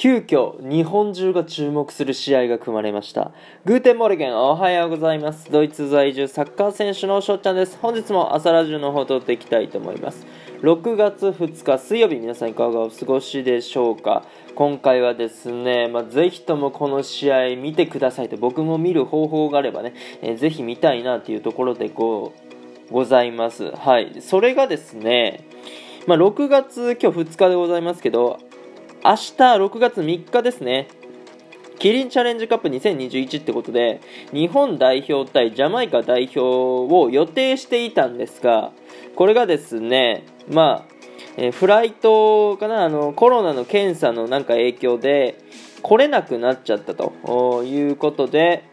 急遽日本中が注目する試合が組まれました。 Guten Morgen おはようございます。ドイツ在住サッカー選手のしょっちゃんです。本日も朝ラジオの方を撮っていきたいと思います。6月2日水曜日皆さんいかがお過ごしでしょうか。今回はですね、まあ、ぜひともこの試合見てくださいと僕も見る方法があればね、えー、ぜひ見たいなというところでごございます。はい。それがですねまあ、6月今日2日でございますけど明日6月3日ですね。キリンチャレンジカップ2021ってことで、日本代表対ジャマイカ代表を予定していたんですが、これがですね、まあ、え、フライトかな、あの、コロナの検査のなんか影響で、来れなくなっちゃったということで、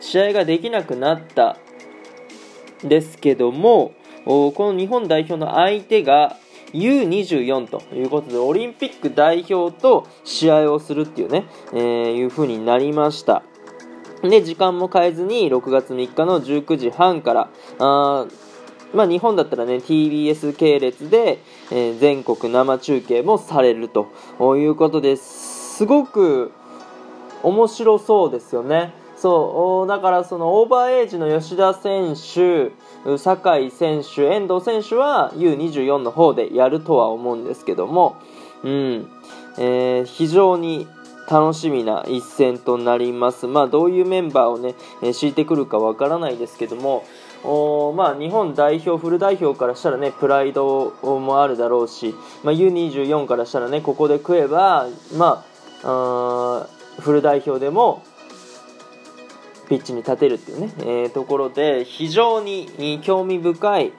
試合ができなくなったですけども、この日本代表の相手が、U24 ということで、オリンピック代表と試合をするっていうね、えー、いう風になりました。で、時間も変えずに、6月3日の19時半から、あまあ、日本だったらね、TBS 系列で、えー、全国生中継もされるということです。すごく面白そうですよね。そう、だからそのオーバーエイジの吉田選手、酒井選手、遠藤選手は U24 の方でやるとは思うんですけども、うん、えー、非常に楽しみな一戦となります。まあ、どういうメンバーをね、えー、敷いてくるかわからないですけども、おまあ、日本代表、フル代表からしたらね、プライドもあるだろうし、まあ、U24 からしたらね、ここで食えば、まあ、あフル代表でもピッチに立てるっていうね、えー、ところで非常に興味深い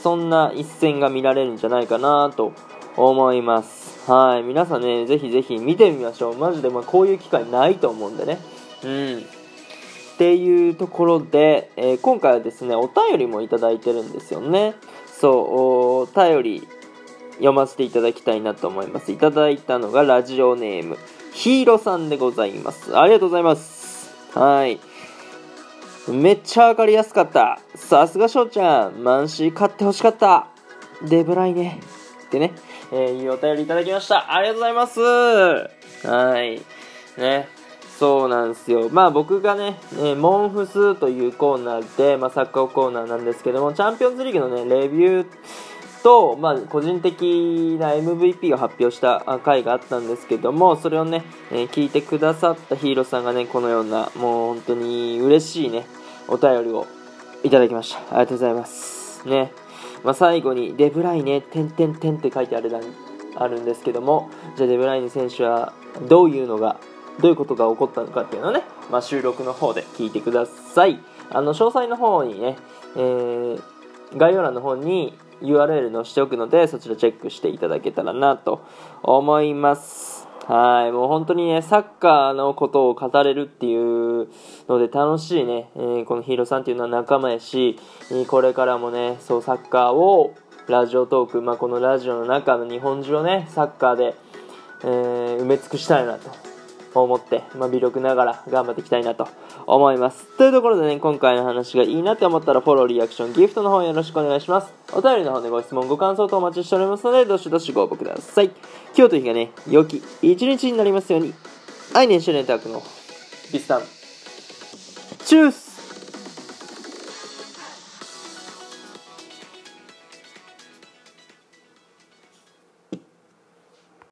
そんな一戦が見られるんじゃないかなと思います。はい皆さんねぜひぜひ見てみましょう。マジでまこういう機会ないと思うんでね。うん。っていうところで、えー、今回はですねお便りもいただいてるんですよね。そうお便り読ませていただきたいなと思います。いただいたのがラジオネームヒーローさんでございます。ありがとうございます。はい。めっちゃわかりやすかった。さすが翔ちゃん。マンシー買ってほしかった。デブライネ。ってね、えー、いうお便りいただきました。ありがとうございます。はい。ね。そうなんですよ。まあ僕がね、えモンフスというコーナーで、まあサッカーコーナーなんですけども、チャンピオンズリーグのね、レビューと、まあ個人的な MVP を発表した回があったんですけども、それをね、えー、聞いてくださったヒーローさんがね、このような、もう本当に嬉しいね、お便りをいただきました。ありがとうございます。ね。まあ、最後に、デブライネ、てんてんてんって書いてあるあるんですけども、じゃあデブライネ選手はどういうのが、どういうことが起こったのかっていうのをね、まあ、収録の方で聞いてください。あの、詳細の方にね、えー、概要欄の方に URL 載せておくので、そちらチェックしていただけたらなと思います。はい、もう本当にね、サッカーのことを語れるっていうので楽しいね、えー、このヒーローさんっていうのは仲間やし、これからもね、そうサッカーをラジオトーク、まあ、このラジオの中の日本中をね、サッカーで、えー、埋め尽くしたいなと思って、まあ、微力ながら頑張っていきたいなと思います。というところでね、今回の話がいいなって思ったらフォロー、リアクション、ギフトの方よろしくお願いします。お便りの方でご質問、ご感想とお待ちしておりますので、どしどしご応募ください。今日という日がね、良き一日になりますように。アイネンシュレンタークのビスタン。チュース